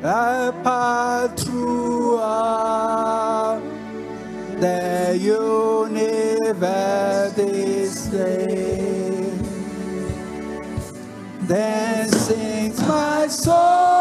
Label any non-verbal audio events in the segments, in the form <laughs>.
I pass through all the universe display. Then sings my soul,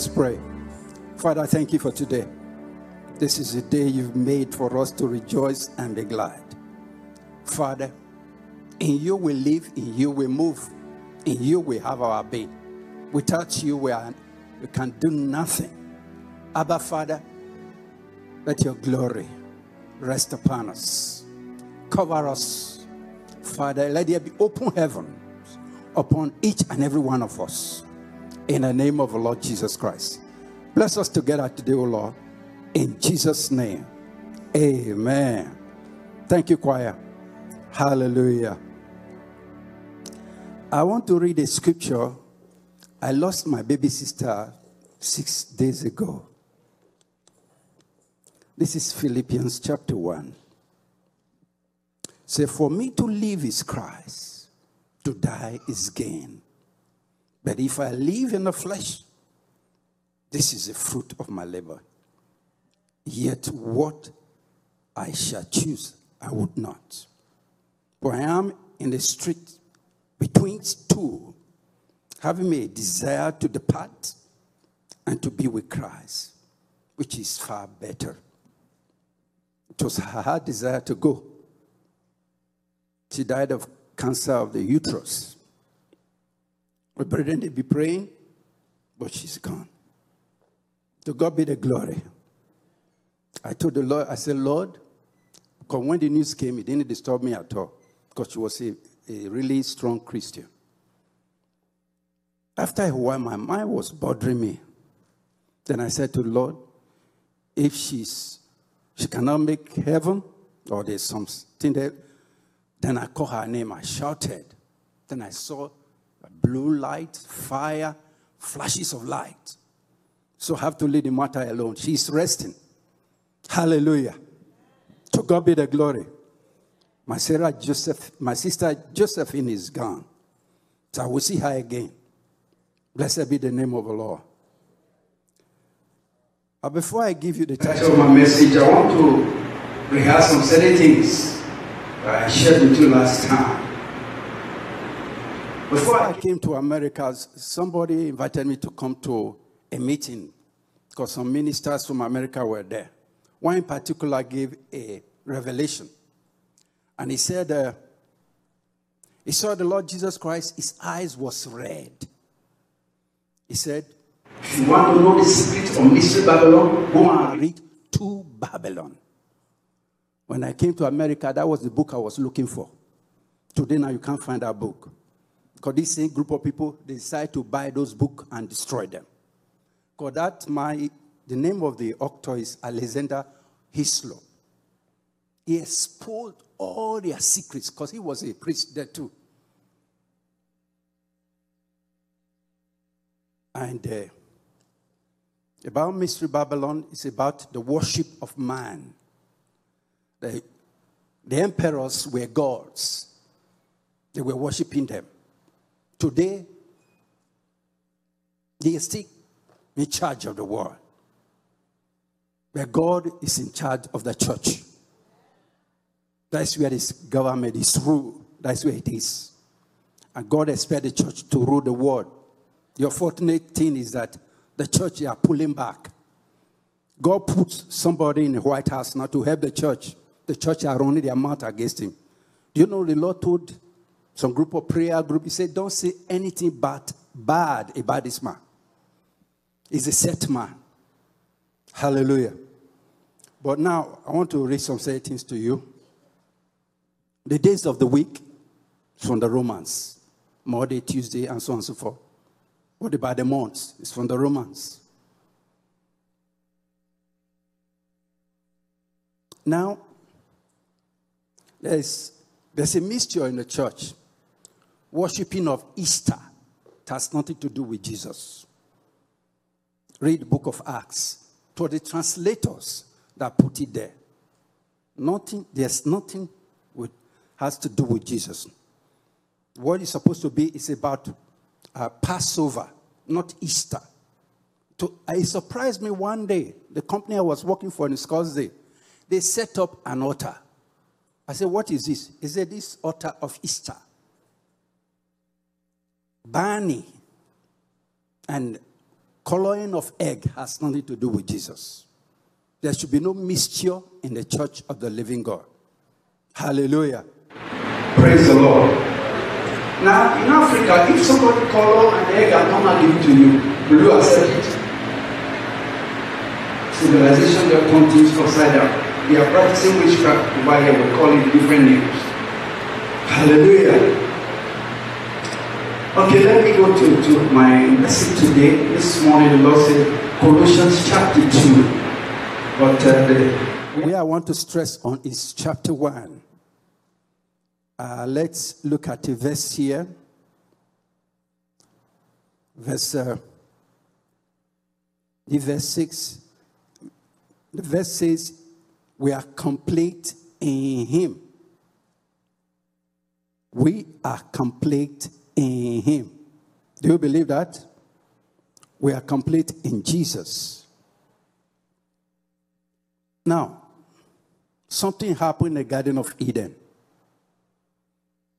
Let's pray. Father, thank you for today. This is a day you've made for us to rejoice and be glad. Father, in you we live, in you we move, in you we have our being. Without you, we, are, we can do nothing. Abba, Father, let your glory rest upon us. Cover us. Father, let there be open heaven upon each and every one of us. In the name of the Lord Jesus Christ. Bless us together today, O Lord. In Jesus' name. Amen. Thank you, choir. Hallelujah. I want to read a scripture. I lost my baby sister six days ago. This is Philippians chapter 1. Say, For me to live is Christ, to die is gain. But if I live in the flesh, this is the fruit of my labor. Yet what I shall choose, I would not. For I am in the street between two, having a desire to depart and to be with Christ, which is far better. It was her desire to go. She died of cancer of the uterus. We brethren, they be praying, but she's gone. To God be the glory. I told the Lord, I said, Lord, because when the news came, it didn't disturb me at all, because she was a, a really strong Christian. After a while, my mind was bothering me. Then I said to the Lord, if she's she cannot make heaven, or there's something there, then I called her name, I shouted. Then I saw blue light, fire, flashes of light. So I have to leave the matter alone. She's resting. Hallelujah. To God be the glory. My Sarah Joseph, my sister Josephine is gone. So I will see her again. Blessed be the name of the Lord. But before I give you the title, my message, I want to rehearse some certain things that I shared with you last time. Before I came to America, somebody invited me to come to a meeting because some ministers from America were there. One in particular gave a revelation. And he said, uh, he saw the Lord Jesus Christ, his eyes was red. He said, If you want to know the secret of mystery Babylon, go and read. Read Two Babylon. When I came to America, that was the book I was looking for. Today, now you can't find that book. Because this same group of people they decide to buy those books and destroy them. Because that my the name of the author is Alexander Hislop. He exposed all their secrets because he was a priest there too. And uh, about Mystery Babylon is about the worship of man. The, the emperors were gods, they were worshiping them. Today, they are still in charge of the world. But God is in charge of the church. That's where his government is ruled. That's where it is. And God expects the church to rule the world. Your fortunate thing is that the church are pulling back. God puts somebody in the White House now to help the church. The church are running their mouth against him. Do you know the Lord told some group of prayer group, he said, Don't say anything but bad about this man. He's a set man. Hallelujah. But now I want to read some things to you. The days of the week from the Romans, Monday, Tuesday, and so on and so forth. What about the months? It's from the Romans. Now, there's, there's a mixture in the church. Worshipping of Easter it has nothing to do with Jesus. Read the book of Acts. To the translators that put it there. Nothing, there's nothing with, has to do with Jesus. What is supposed to be is about uh, Passover, not Easter. To, it surprised me one day, the company I was working for in Scottsdale, they set up an altar. I said, What is this? He said, This altar of Easter. Barney and coloring of egg has nothing to do with Jesus. There should be no mixture in the church of the living God. Hallelujah. Praise the Lord. Now, in Africa, if somebody color an egg and come and give it to you, will you accept it? Civilization there continues upside down. We are practicing witchcraft over here, we call it different names. Hallelujah. Okay, let me go to, to my message today. This morning, the Lord said, Colossians chapter 2. But uh, Where I want to stress on is chapter 1. Uh, let's look at a verse here. Verse, uh, the verse 6. The verse says, We are complete in Him. We are complete in Him. Do you believe that? We are complete in Jesus. Now, something happened in the Garden of Eden.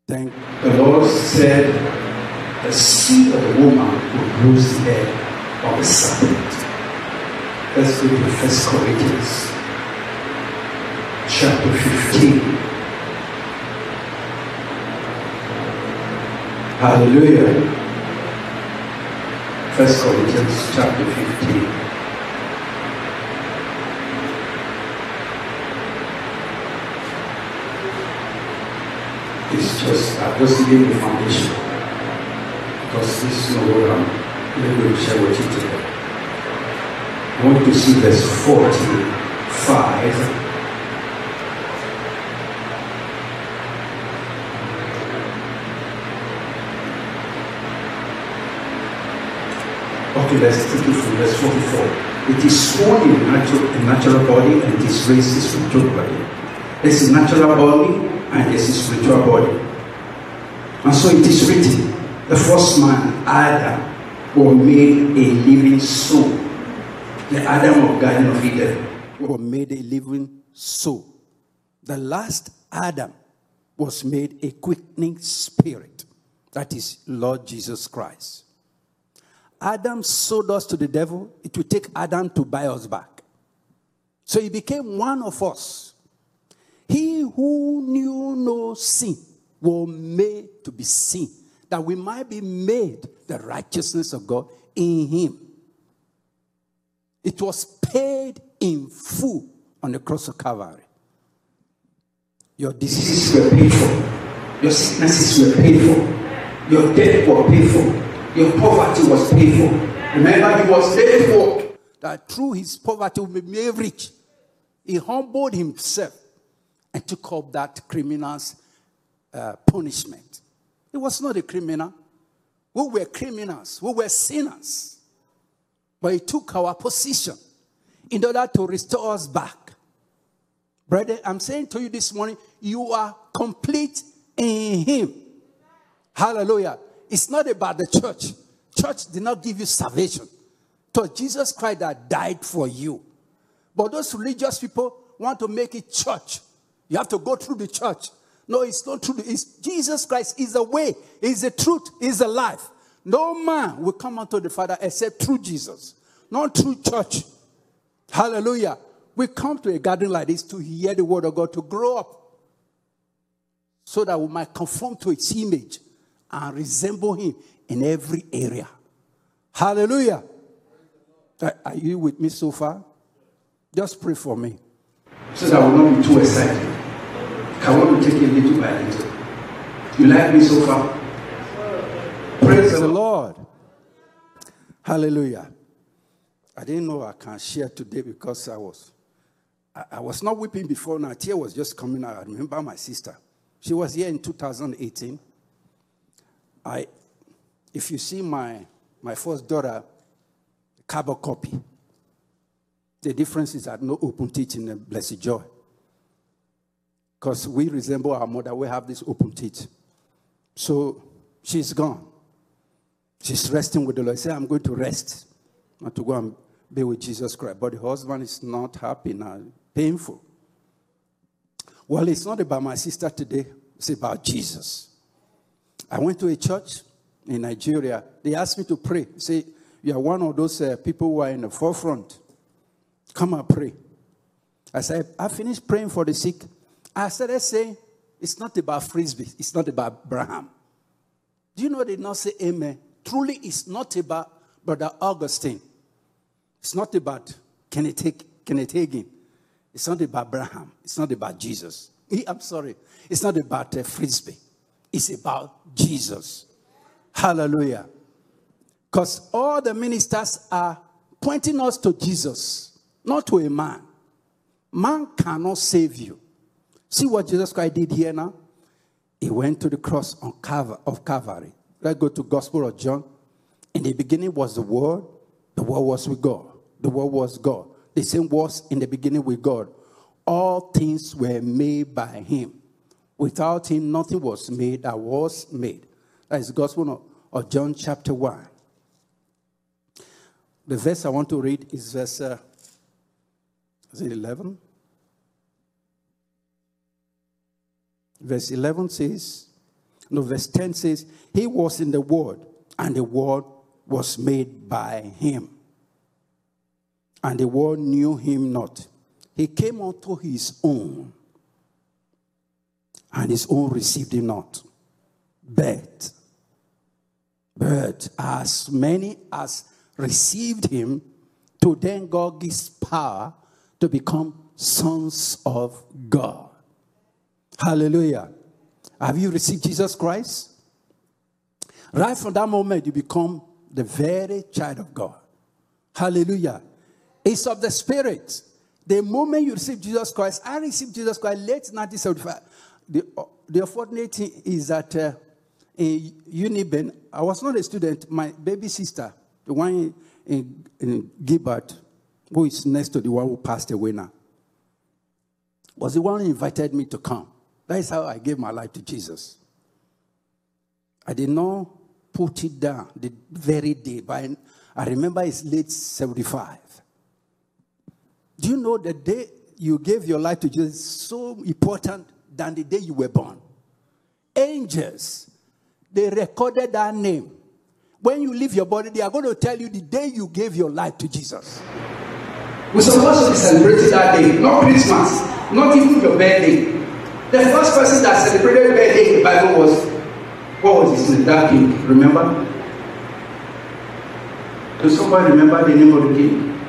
Thank the Lord said, The seed of the woman will bruise the head of the serpent. Let's to First Corinthians chapter 15. Hallelujah. First Corinthians chapter 15. It's just, I'm just laying the foundation. Because this is not what I'm going to share with you today. I want to see verse 45. It from verse 44. It is sworn in natural, natural body and it is raised a spiritual body. There's a natural body and there's a spiritual body. And so it is written, the first man, Adam, was made a living soul. The Adam of Garden of Eden. was made a living soul. The last Adam was made a quickening spirit. That is Lord Jesus Christ. Adam sold us to the devil. It will take Adam to buy us back. So he became one of us. He who knew no sin was made to be sin, that we might be made the righteousness of God in him. It was paid in full on the cross of Calvary. Your diseases were paid for. Your sicknesses were paid for. Your death was paid for. Your poverty was paid for. Remember, he was paid for. that through his poverty we may rich. He humbled himself and took up that criminal's uh, punishment. He was not a criminal. We were criminals. We were sinners. But he took our position in order to restore us back. Brother, I'm saying to you this morning, you are complete in him. Hallelujah. It's not about the church. Church did not give you salvation. So Jesus Christ that died for you. But those religious people want to make it church. You have to go through the church. No, it's not true. It's Jesus Christ is the way, is the truth, is the life. No man will come unto the Father except through Jesus, not through church. Hallelujah. We come to a garden like this to hear the word of God, to grow up, so that we might conform to its image and resemble him in every area. Hallelujah. Are are you with me so far? Just pray for me. so that I will not be too excited. I want to take it little by little. You like me so far? Praise the. Lord. Hallelujah. I didn't know I can share today because I was I, I was not weeping before now. Tear was just coming out. I remember my sister. She was here in 2018. I if you see my my first daughter, carbon copy. The difference is that no open teeth in the blessed joy. Because we resemble our mother, we have this open teeth. So she's gone. She's resting with the Lord. Say, I'm going to rest, not to go and be with Jesus Christ. But the husband is not happy now, painful. Well, it's not about my sister today, it's about Jesus. I went to a church in Nigeria. They asked me to pray. Say, you are one of those uh, people who are in the forefront. Come and pray. I said, I finished praying for the sick. I started saying, it's not about frisbee, it's not about Abraham. Do you know they not say amen? Truly, it's not about Brother Augustine. It's not about Kenneth, Kenneth Hagin. It's not about Abraham. It's not about Jesus. <laughs> I'm sorry. It's not about uh, frisbee. It's about Jesus. Hallelujah. Because all the ministers are pointing us to Jesus, not to a man. Man cannot save you. See what Jesus Christ did here now? He went to the cross on Calva- of Calvary. Let's go to Gospel of John. In the beginning was the Word. The Word was with God. The Word was God. The same was in the beginning with God. All things were made by Him. Without Him, nothing was made that was made. That is Gospel of, of John, chapter 1. The verse I want to read is verse uh, is it 11? Verse 11 says, no, verse 10 says, He was in the Word, and the Word was made by Him. And the world knew Him not. He came unto His own, and His own received Him not. But, but as many as received Him, to them God gives power to become sons of God. Hallelujah. Have you received Jesus Christ? Right from that moment, you become the very child of God. Hallelujah. It's of the Spirit. The moment you receive Jesus Christ, I received Jesus Christ late 1975. The, the unfortunate thing is that uh, in Uniben, I was not a student. My baby sister, the one in, in who is next to the one who passed away now, was the one who invited me to come. That is how I gave my life to Jesus. I did not put it down the very day, but I, remember it's late 75. Do you know the day you gave your life to Jesus so important than the day you were born? Angels, they recorded that name. When you leave your body, they are going to tell you the day you gave your life to Jesus. We're supposed to be celebrating that day, not Christmas, not even your birthday. The first person that celebrated birthday in the Bible was, what was his name? That king, remember? Does somebody remember the name of the king?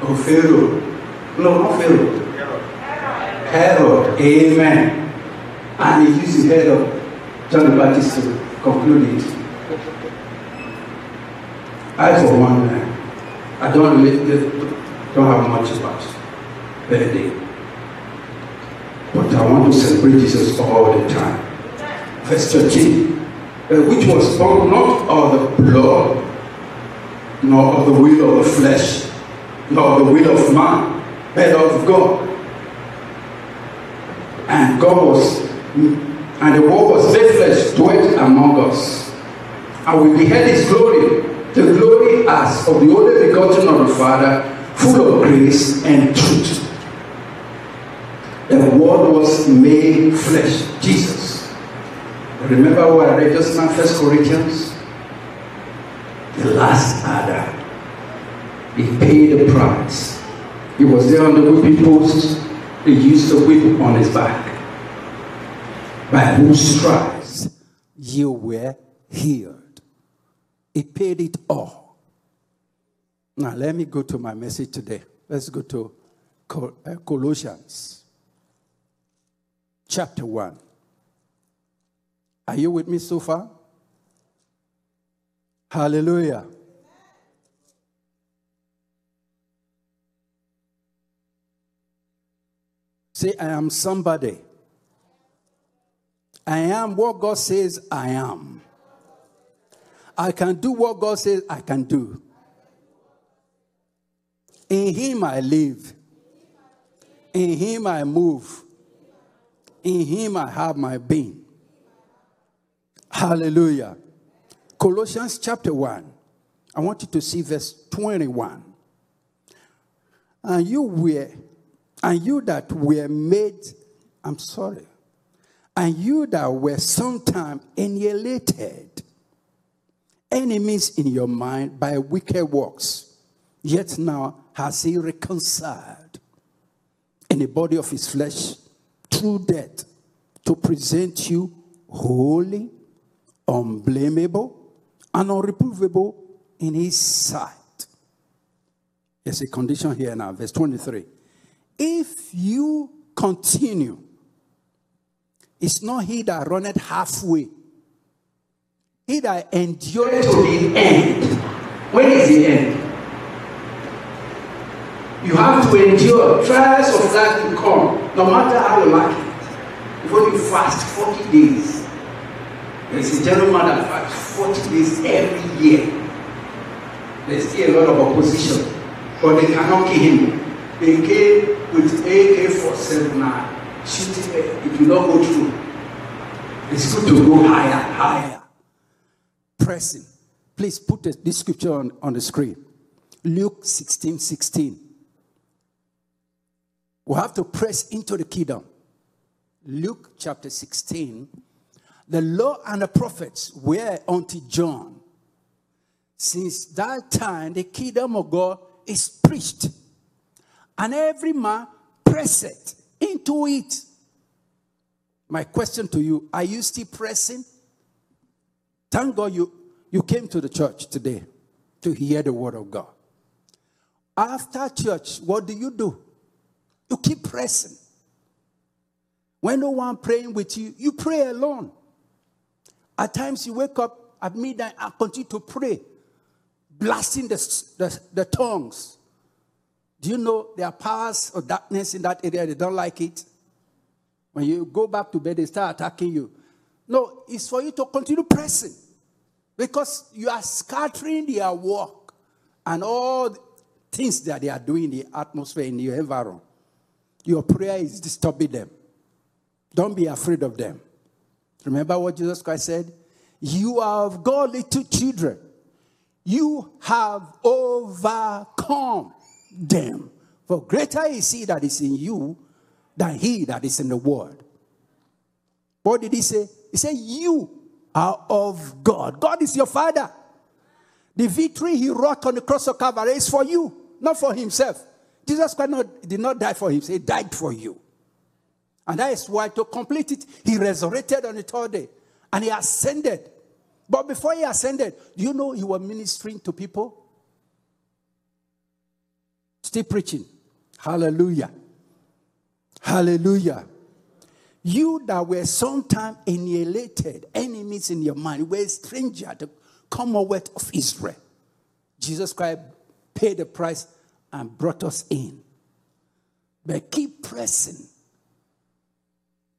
Or Pharaoh. No, not Pharaoh. Herod. Amen. And he used the head of John the Baptist to conclude it. I, for one, uh, I don't really don't have much about birthday. But I want to celebrate Jesus all the time. Verse 13. Uh, which was born not of the blood, nor of the will of the flesh, nor of the will of man, but of God. And God was, and the word was flesh, dwelt among us. And we beheld his glory, the glory as of the only begotten of the Father, full of grace and truth. The word was made flesh, Jesus. Remember what I read just now, First Corinthians? The last Adam. He paid the price. He was there on the whipping post. He used the whip on his back. By whose stripes you were healed. He paid it all. Now, let me go to my message today. Let's go to uh, Colossians chapter 1. Are you with me so far? Hallelujah. Say, I am somebody. I am what God says I am. I can do what God says I can do. In Him I live. In Him I move. In Him I have my being. Hallelujah. Colossians chapter 1. I want you to see verse 21. And you were, and you that were made, I'm sorry, and you that were sometime annihilated, enemies in your mind by wicked works, yet now has he reconciled in the body of his flesh through death to present you holy unblameable and unreprovable in his sight. There's a condition here now, verse 23. If you continue, it's not he that runneth halfway, he that endureth to the end. When is the end? You have to endure. Trials of that will come, no matter how you like it. Before you fast 40 days. There's a gentleman that fights 40 days every year. There's still a lot of opposition, but they cannot kill him. They came with AK 479, shooting it. Eh, Will not go through. It's good to go higher, higher. Pressing. Please put this scripture on, on the screen. Luke 16 16. We have to press into the kingdom. Luke chapter 16, the law and the prophets were unto John. Since that time, the kingdom of God is preached, and every man presseth into it. My question to you are you still pressing? Thank God you, you came to the church today to hear the word of God. After church, what do you do? You keep pressing. When no one praying with you, you pray alone. At times you wake up at midnight and continue to pray, blasting the, the, the tongues. Do you know there are powers of darkness in that area? They don't like it. When you go back to bed, they start attacking you. No, it's for you to continue pressing because you are scattering their work and all the things that they are doing in the atmosphere, in your environment. Your prayer is disturbing them. Don't be afraid of them. Remember what Jesus Christ said? You are of God, little children. You have overcome them. For greater is he that is in you than he that is in the world. What did he say? He said, You are of God. God is your father. The victory he wrought on the cross of Calvary is for you, not for himself. Jesus Christ not, did not die for himself, he died for you. And that is why, to complete it, he resurrected on the third day and he ascended. But before he ascended, do you know he was ministering to people? Still preaching. Hallelujah. Hallelujah. You that were sometime annihilated, enemies in your mind, were a stranger to Commonwealth of Israel. Jesus Christ paid the price and brought us in. But keep pressing.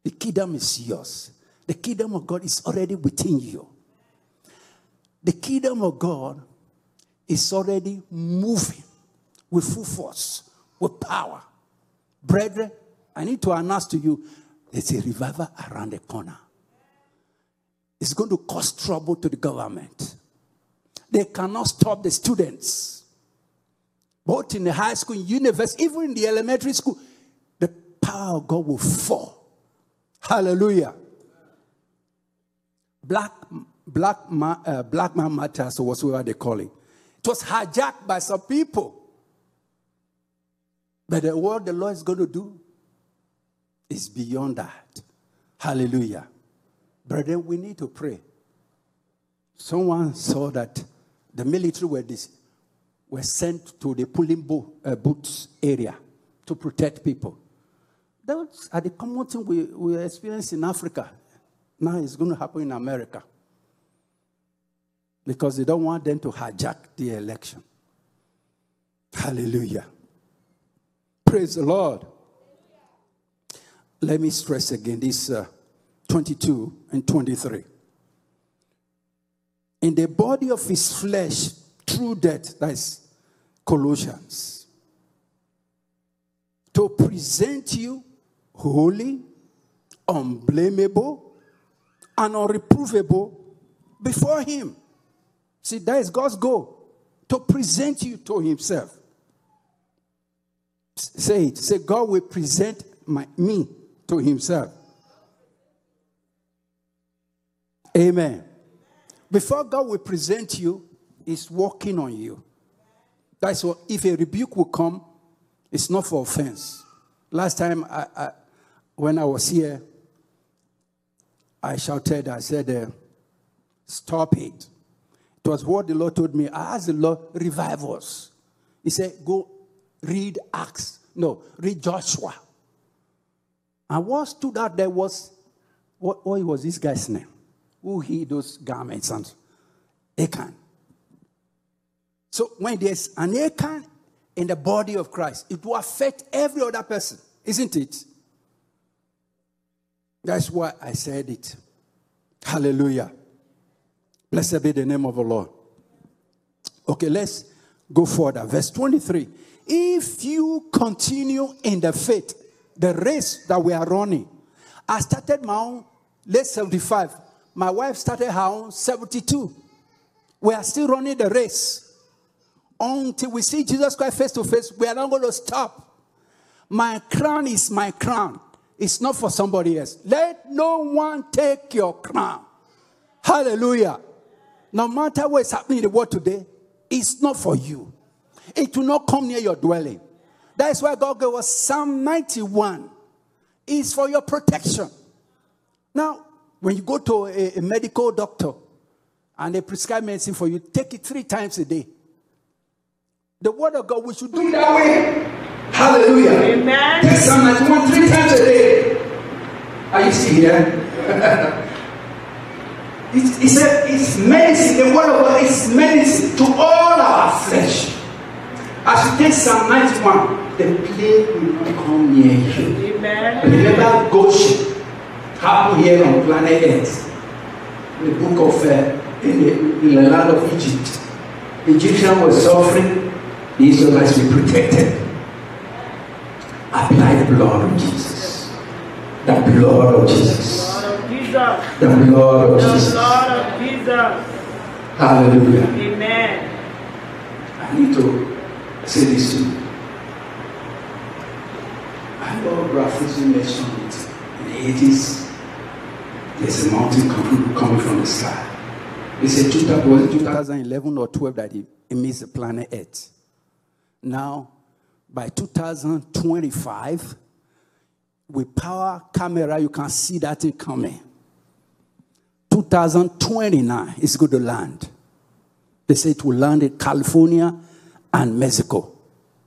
The kingdom is yours. The kingdom of God is already within you. The kingdom of God is already moving with full force, with power. Brethren, I need to announce to you there's a revival around the corner. It's going to cause trouble to the government. They cannot stop the students, both in the high school, university, even in the elementary school. The power of God will fall. Hallelujah. Black, black, uh, black man matters, or whatever they call it. It was hijacked by some people. But the what the Lord is going to do is beyond that. Hallelujah. Brethren, we need to pray. Someone saw that the military were, this, were sent to the pulling bo- uh, boots area to protect people. That's at the common thing we, we experience in Africa. Now it's going to happen in America. Because they don't want them to hijack the election. Hallelujah. Praise the Lord. Let me stress again this uh, 22 and 23. In the body of his flesh, through death, that's Colossians, to present you holy, unblameable, and unreprovable before him. See, that is God's goal to present you to himself. Say it. Say, God will present my, me to himself. Amen. Before God will present you, He's working on you. That's what, if a rebuke will come, it's not for offense. Last time I, I, when I was here, I shouted, I said, uh, Stop it. It was what the Lord told me. I asked the Lord, revive us. He said, Go read Acts. No, read Joshua. And what stood out there was, what, what was this guy's name? Who hid those garments and Achan. So when there's an Achan in the body of Christ, it will affect every other person, isn't it? That's why I said it. Hallelujah. Blessed be the name of the Lord. Okay, let's go further. Verse 23. If you continue in the faith, the race that we are running, I started my own late 75. My wife started her own 72. We are still running the race. Until we see Jesus Christ face to face, we are not going to stop. My crown is my crown. It's not for somebody else. Let no one take your crown. Hallelujah. No matter what's happening in the world today, it's not for you. It will not come near your dwelling. That's why God gave us Psalm 91. It's for your protection. Now, when you go to a, a medical doctor and they prescribe medicine for you, take it three times a day. The word of God, we should do that way. Hallelujah. Amen. Take Psalm 91 three times a day. Are you still here? <laughs> He said, it's medicine. The word of God is medicine to all our flesh. As you take Psalm 91, the plague will not come near you. Amen. Remember Goshen happened here on planet Earth. The book of uh, in, the, in the land of Egypt. Egyptians were suffering, the Israelites were protected. Apply the blood of Jesus. The blood of Jesus. The Lord of Jesus. The blood of The Jesus. Lord of Jesus. Hallelujah. Amen. I need to say this to you. I know Rafizi mentioned it in the 80s. There's a mountain coming, coming from the sky. They said 2000 2011 or 12 that it emits the planet Earth. Now, by 2025, with power camera, you can see that thing coming. 2029, it's going to land. They say it will land in California and Mexico.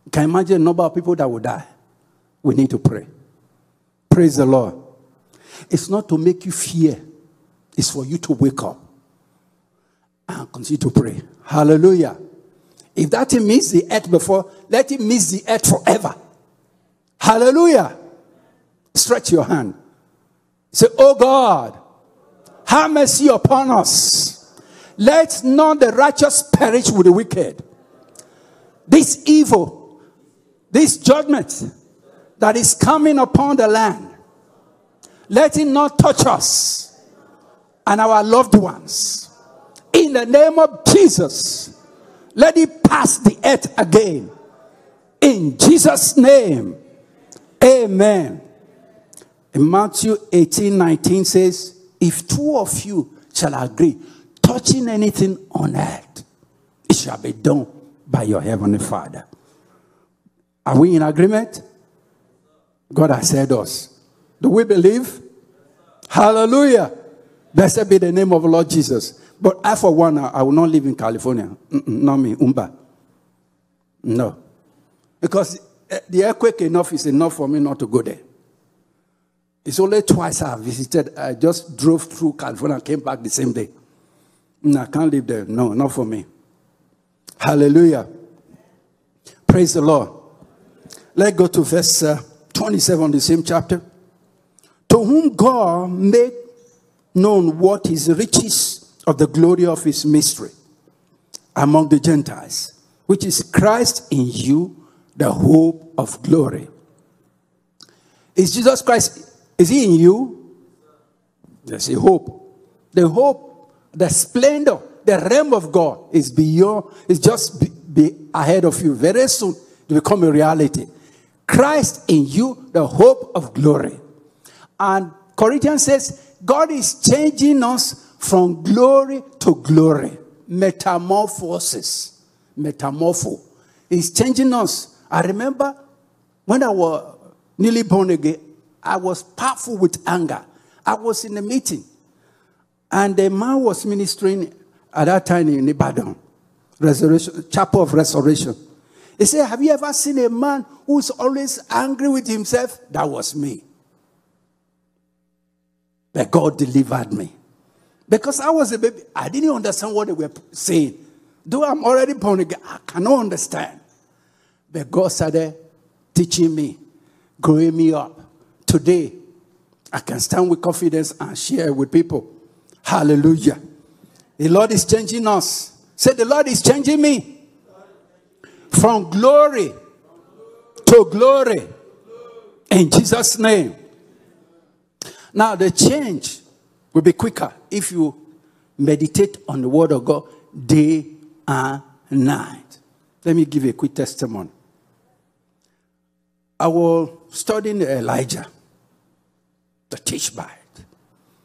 You can imagine the number of people that will die. We need to pray. Praise the Lord. It's not to make you fear, it's for you to wake up and continue to pray. Hallelujah. If that thing missed the earth before, let it miss the earth forever. Hallelujah. Stretch your hand. Say, Oh God, have mercy upon us. Let not the righteous perish with the wicked. This evil, this judgment that is coming upon the land, let it not touch us and our loved ones. In the name of Jesus, let it pass the earth again. In Jesus' name, amen. In Matthew 18 19 says, If two of you shall agree, touching anything on earth, it shall be done by your heavenly Father. Are we in agreement? God has said us. Do we believe? Hallelujah. Blessed be the name of the Lord Jesus. But I, for one, I will not live in California. Mm-mm, not me, Umba. No. Because eh, the earthquake enough is enough for me not to go there. It's only twice I visited. I just drove through California and came back the same day. I can't live there. No, not for me. Hallelujah. Praise the Lord. Let's go to verse uh, 27, the same chapter. To whom God made known what is riches of the glory of his mystery among the Gentiles, which is Christ in you, the hope of glory. Is Jesus Christ, is he in you? There's a hope. The hope, the splendor, the realm of God is beyond, is just be, be ahead of you. Very soon to become a reality. Christ in you, the hope of glory. And Corinthians says, God is changing us from glory to glory. Metamorphosis. Metamorpho. He's changing us. I remember when I was nearly born again, I was powerful with anger. I was in a meeting, and the man was ministering at that time in Ibadan, Resurrection, Chapel of Restoration. He said, Have you ever seen a man who's always angry with himself? That was me. But God delivered me. Because I was a baby, I didn't understand what they were saying. Though I'm already born again, I cannot understand. But God started teaching me, growing me up. Today, I can stand with confidence and share with people. Hallelujah. The Lord is changing us. Say, The Lord is changing me from glory to glory. In Jesus' name. Now, the change will be quicker if you meditate on the Word of God day and night. Let me give you a quick testimony. I was studying Elijah, the Tishbite,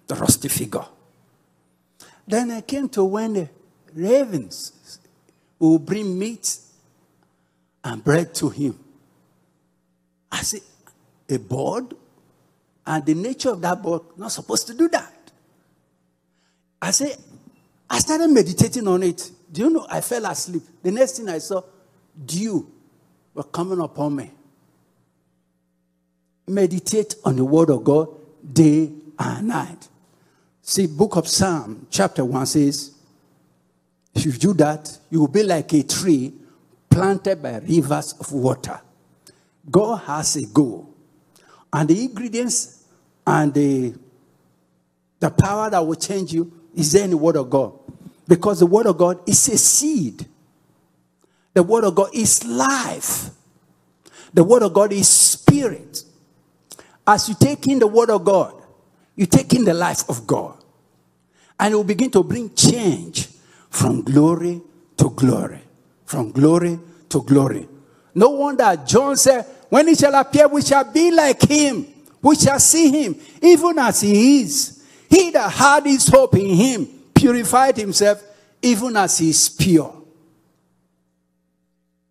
the rusty figure. Then I came to when the ravens will bring meat and bread to him. I said, a bird? And the nature of that bird, not supposed to do that. I said, I started meditating on it. Do you know, I fell asleep. The next thing I saw, dew were coming upon me. Meditate on the word of God day and night. See, book of Psalm, chapter 1 says, if you do that, you will be like a tree planted by rivers of water. God has a goal. And the ingredients and the, the power that will change you is there in the Word of God. Because the Word of God is a seed. The Word of God is life. The Word of God is spirit. As you take in the Word of God, you take in the life of God. And it will begin to bring change from glory to glory. From glory to glory. No wonder John said, When he shall appear, we shall be like him. We shall see him, even as he is. He that had his hope in him purified himself, even as he is pure.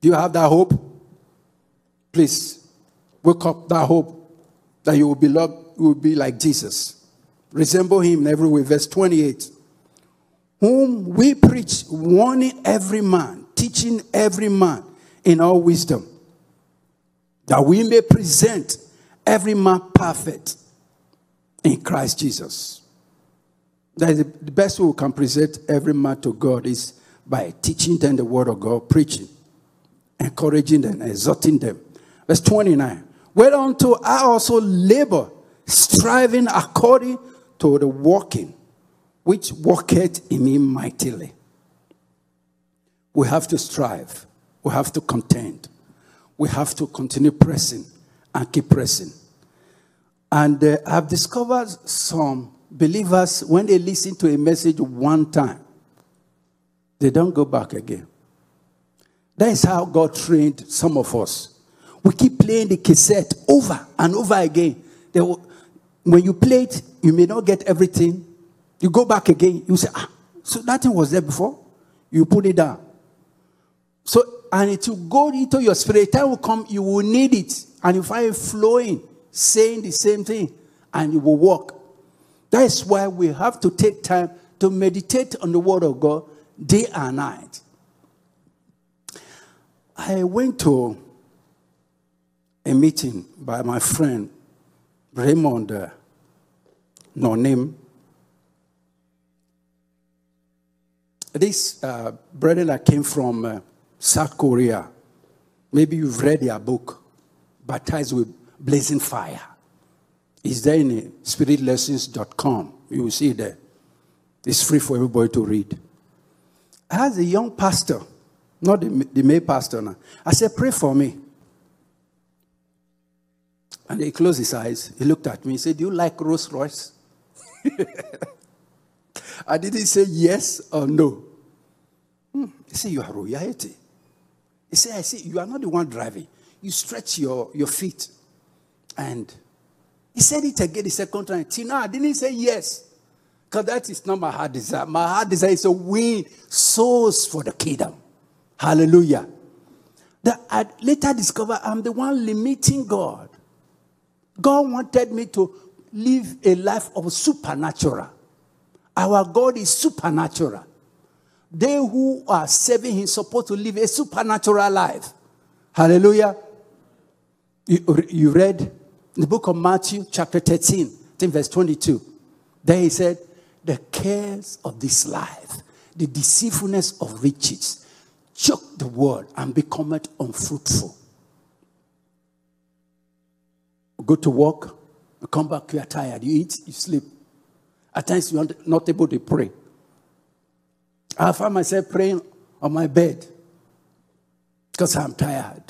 Do you have that hope? Please, wake up that hope that you will be loved, will be like Jesus. Resemble him in every way. Verse 28. Whom we preach, warning every man, teaching every man in all wisdom, that we may present every man perfect in Christ Jesus. That is the the best way we can present every man to God is by teaching them the word of God, preaching, encouraging them, exhorting them. Verse 29. Whereunto I also labor, striving according to the working which worketh in me mightily. We have to strive. We have to contend. We have to continue pressing and keep pressing. And uh, I've discovered some believers, when they listen to a message one time, they don't go back again. That is how God trained some of us. We keep playing the cassette over and over again. They will- when you play it, you may not get everything. You go back again, you say, ah, so that thing was there before. You put it down. So, and it will go into your spirit. Time will come, you will need it, and you find it flowing, saying the same thing, and you will walk. That is why we have to take time to meditate on the Word of God day and night. I went to a meeting by my friend Raymond uh, Nonim. This uh, brother that came from uh, South Korea, maybe you've read their book, Baptized with Blazing Fire. It's there in uh, spiritlessons.com. You will see there. It's free for everybody to read. As a young pastor, not the, the male pastor now. I said, Pray for me. And he closed his eyes. He looked at me. He said, Do you like Rolls Royce? <laughs> I didn't say yes or no. Hmm. He said, You are royalty. He said, I see, you are not the one driving. You stretch your, your feet. And he said it again the second time. Till now, I didn't say yes. Because that is not my heart desire. My heart desire is to win souls for the kingdom. Hallelujah. That I later discovered I'm the one limiting God. God wanted me to live a life of supernatural. Our God is supernatural. They who are serving Him supposed to live a supernatural life. Hallelujah. You, you read the book of Matthew, chapter 13, I think verse 22. There he said, The cares of this life, the deceitfulness of riches, choke the word and become it unfruitful. Go to work, you come back, you are tired, you eat, you sleep. At times, you are not able to pray. I find myself praying on my bed because I'm tired.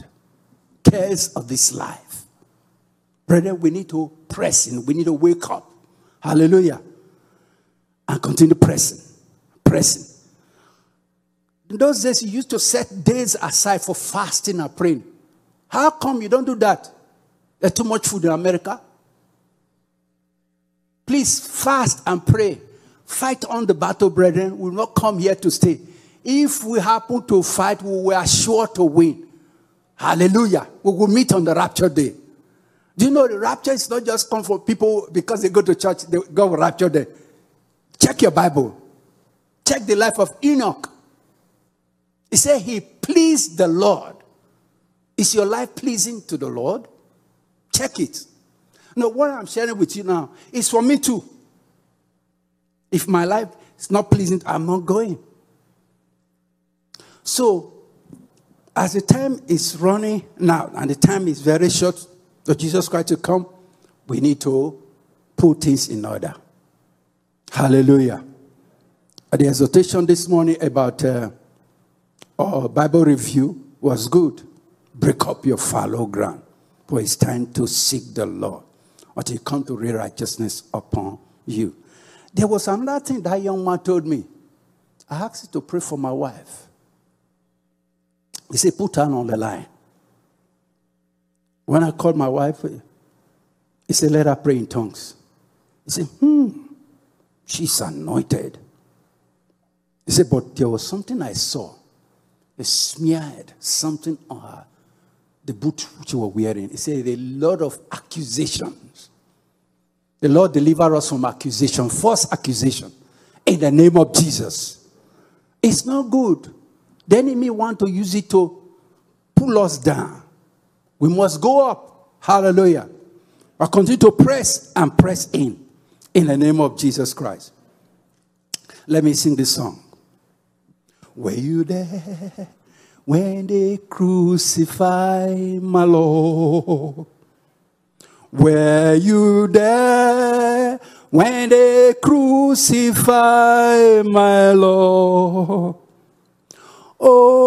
Cares of this life. Brother, we need to press in. We need to wake up. Hallelujah. And continue pressing. Pressing. In those days, you used to set days aside for fasting and praying. How come you don't do that? There's too much food in America. Please fast and pray. Fight on the battle, brethren. We will not come here to stay. If we happen to fight, we are sure to win. Hallelujah. We will meet on the rapture day. Do you know the rapture is not just come for people because they go to church, they, will rapture them. Check your Bible. Check the life of Enoch. He said he pleased the Lord. Is your life pleasing to the Lord? Check it. No, what I'm sharing with you now is for me too. If my life is not pleasing, I'm not going. So, as the time is running now, and the time is very short for Jesus Christ to come, we need to put things in order. Hallelujah. The exhortation this morning about uh, our Bible review was good. Break up your fallow ground, for it's time to seek the Lord until you come to real righteousness upon you. There was another thing that young man told me. I asked him to pray for my wife. He said, put her on the line. When I called my wife, he said, let her pray in tongues. He said, hmm, she's anointed. He said, but there was something I saw. They smeared something on her, the boot which you were wearing. He said, a lot of accusations. The Lord deliver us from accusation, false accusation, in the name of Jesus. It's not good. The enemy want to use it to pull us down. We must go up. Hallelujah. I continue to press and press in. In the name of Jesus Christ. Let me sing this song. Were you there when they crucify my Lord? Were you there when they crucify my Lord? Oh,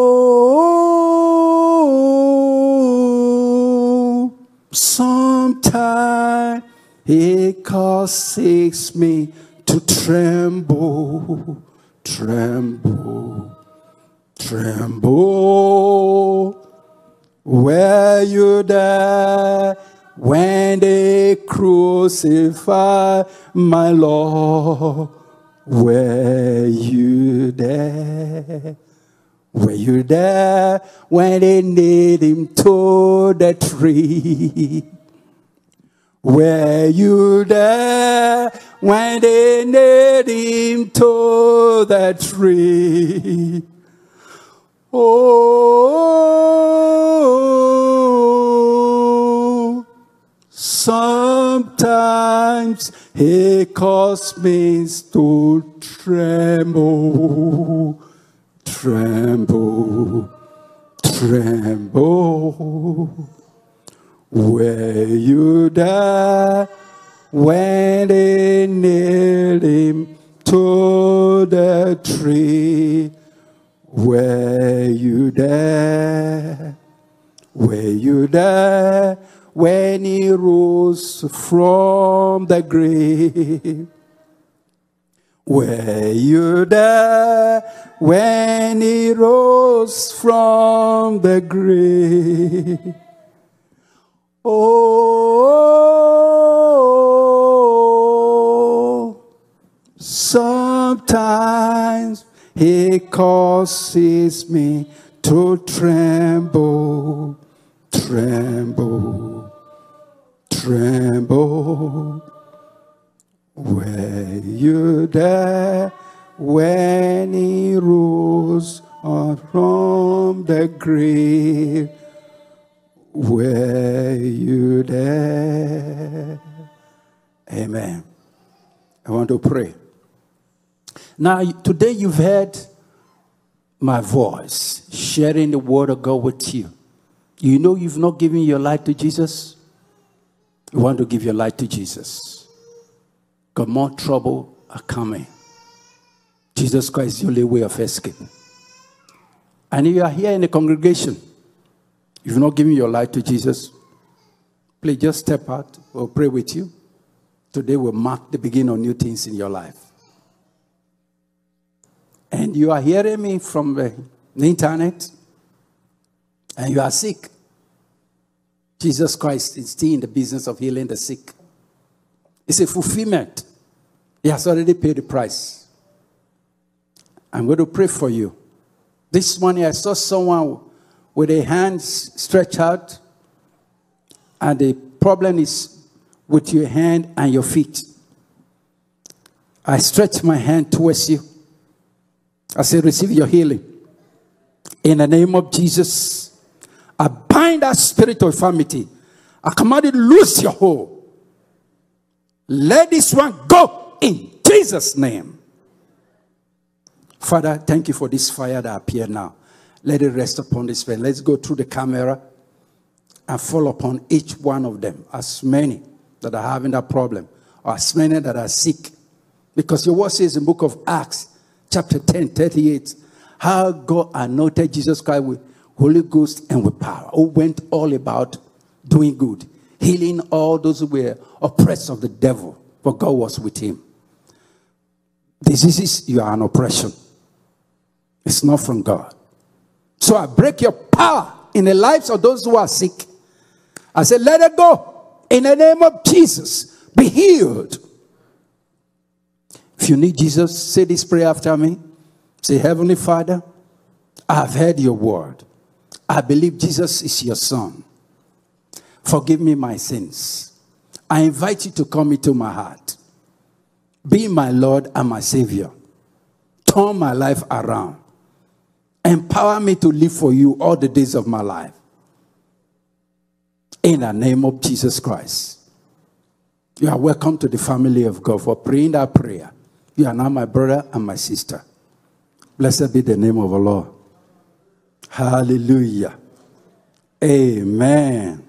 sometimes it causes me to tremble, tremble, tremble. Were you there when they crucified my Lord? Were you there? Were you there when they nailed him to the tree? Were you there when they nailed him to the tree? Oh, sometimes he caused me to tremble tremble, tremble. Were you there when they nailed him to the tree? Were you there? Were you there when he rose from the grave? Were you there when he rose from the grave? Oh, sometimes he causes me to tremble, tremble, tremble. Were you there when he rose from the grave? Were you there? Amen. I want to pray. Now, today you've heard my voice sharing the word of God with you. You know you've not given your life to Jesus? You want to give your life to Jesus. Got more trouble are coming. Jesus Christ is the only way of escape. And if you are here in the congregation, you've not given your life to Jesus, please just step out. We'll pray with you. Today will mark the beginning of new things in your life. And you are hearing me from the internet, and you are sick. Jesus Christ is still in the business of healing the sick. It's a fulfillment. He has already paid the price. I'm going to pray for you. This morning I saw someone with a hand stretched out, and the problem is with your hand and your feet. I stretch my hand towards you. I say, Receive your healing. In the name of Jesus, I bind that spirit of infirmity. I command to lose your hold. Let this one go in Jesus' name. Father, thank you for this fire that appeared now. Let it rest upon this man. Let's go through the camera and fall upon each one of them, as many that are having that problem, or as many that are sick. Because your word says in the book of Acts, chapter 10, 38, how God anointed Jesus Christ with Holy Ghost and with power, who went all about doing good, healing all those who were oppressed of the devil, for God was with him. Diseases, you are an oppression. It's not from God. So I break your power in the lives of those who are sick. I said, let it go. In the name of Jesus, be healed. If you need Jesus, say this prayer after me. Say, Heavenly Father, I have heard your word. I believe Jesus is your son. Forgive me my sins. I invite you to come into my heart. Be my Lord and my Savior. Turn my life around. Empower me to live for you all the days of my life. In the name of Jesus Christ. You are welcome to the family of God for praying that prayer. You are now my brother and my sister. Blessed be the name of the Lord. Hallelujah. Amen.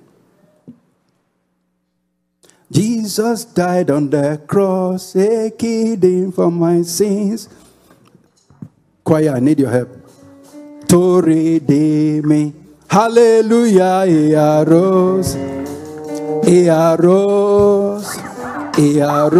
Jesus died on the cross, a kidding for my sins. Choir, I need your help. To redeem me. Hallelujah, he arose. He arose. He arose.